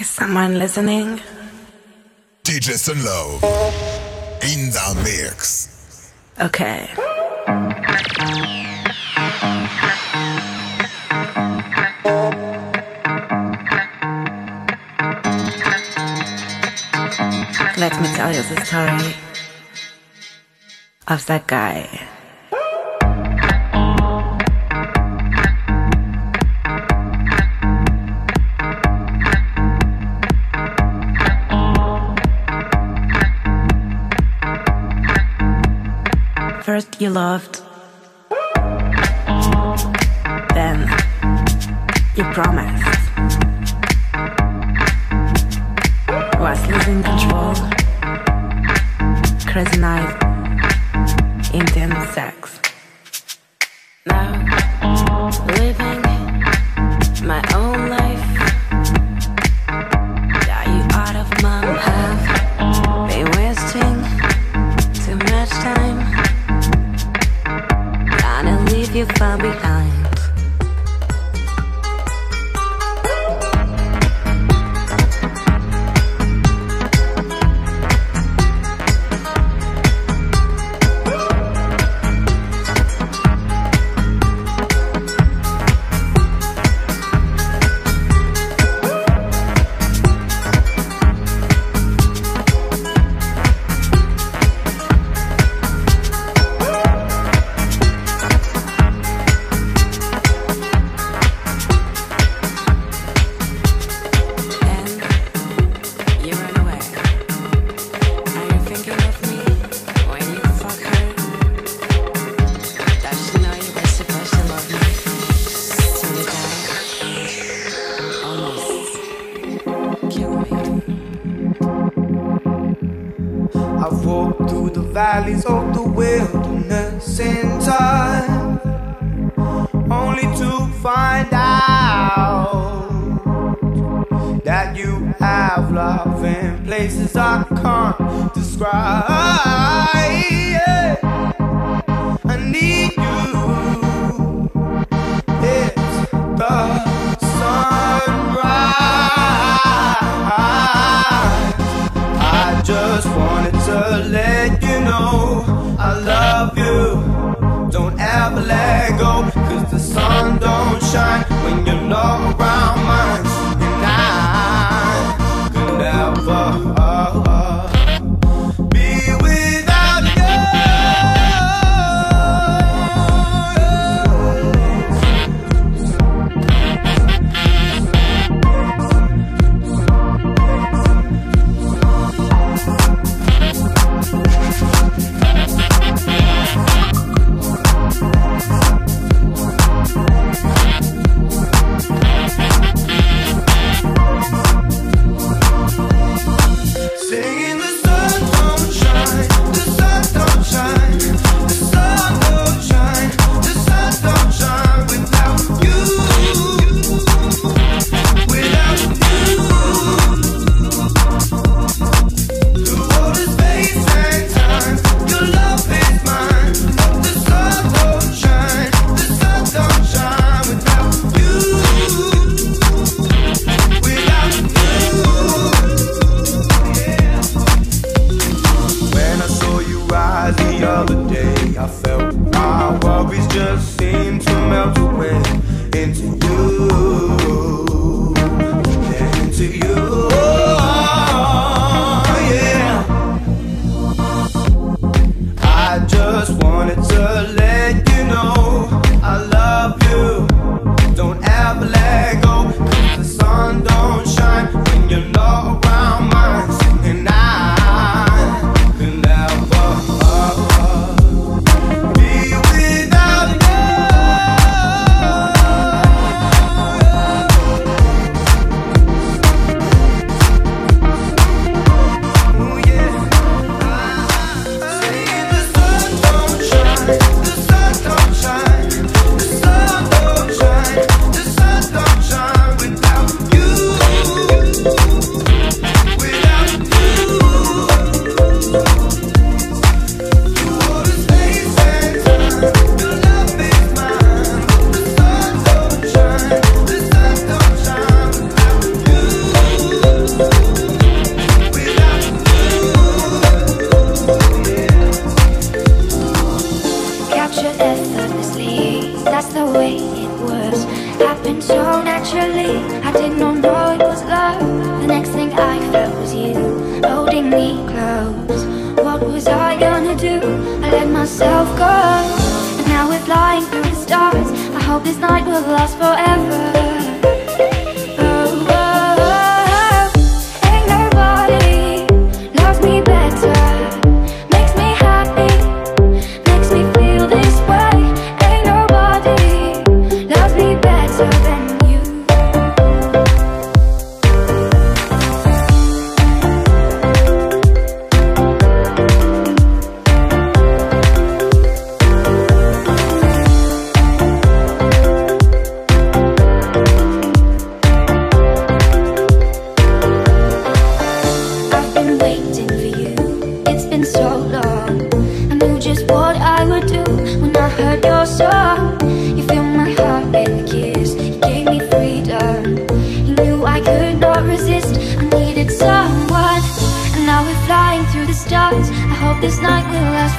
Is someone listening? DJ love in the mix. Okay. Let me tell you the story of that guy. You loved, then you promised.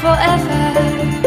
forever.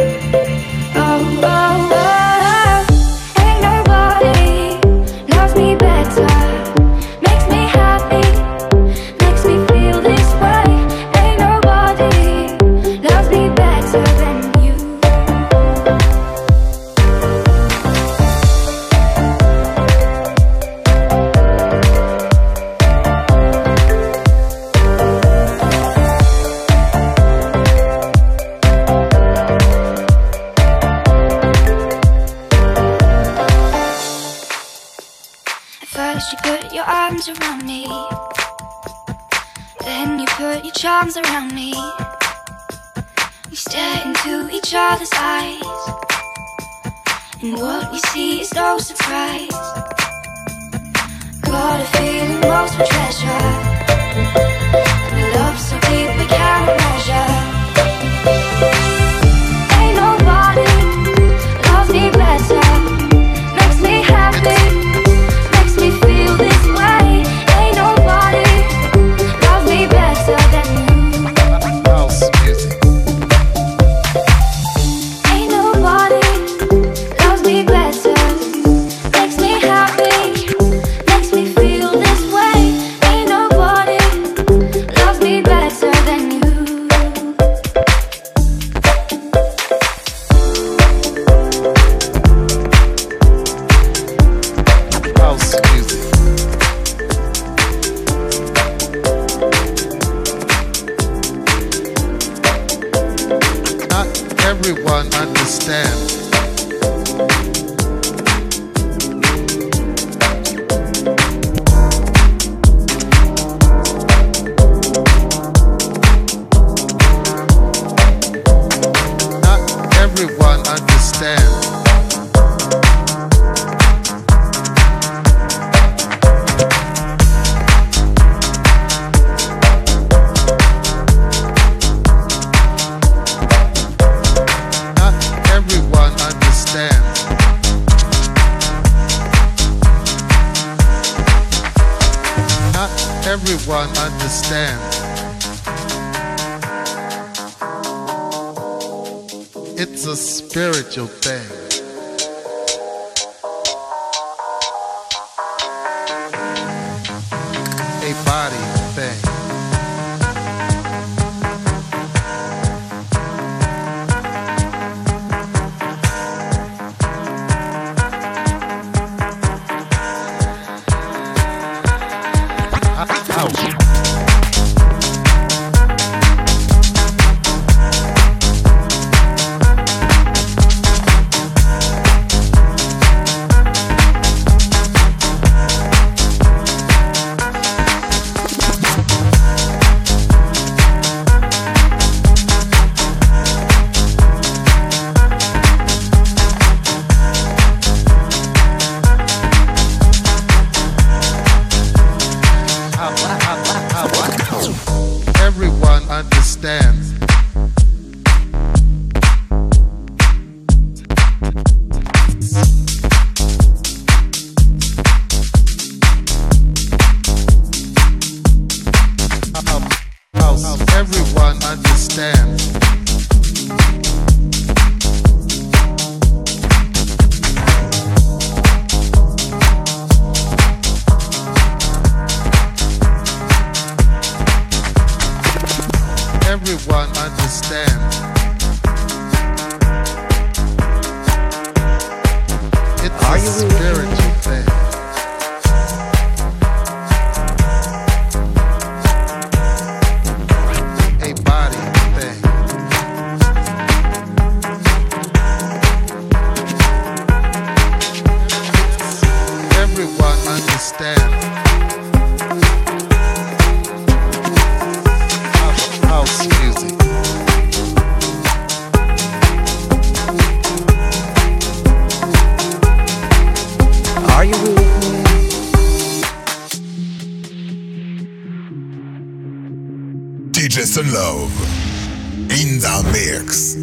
In the mix.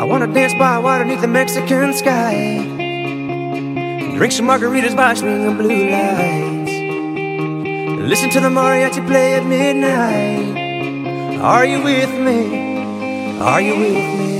I wanna dance by water neath the Mexican sky. Drink some margaritas by swinging blue lights. Listen to the mariachi play at midnight. Are you with me? Are you with me?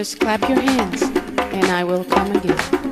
Just clap your hands and I will come again.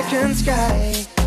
Mexican sky.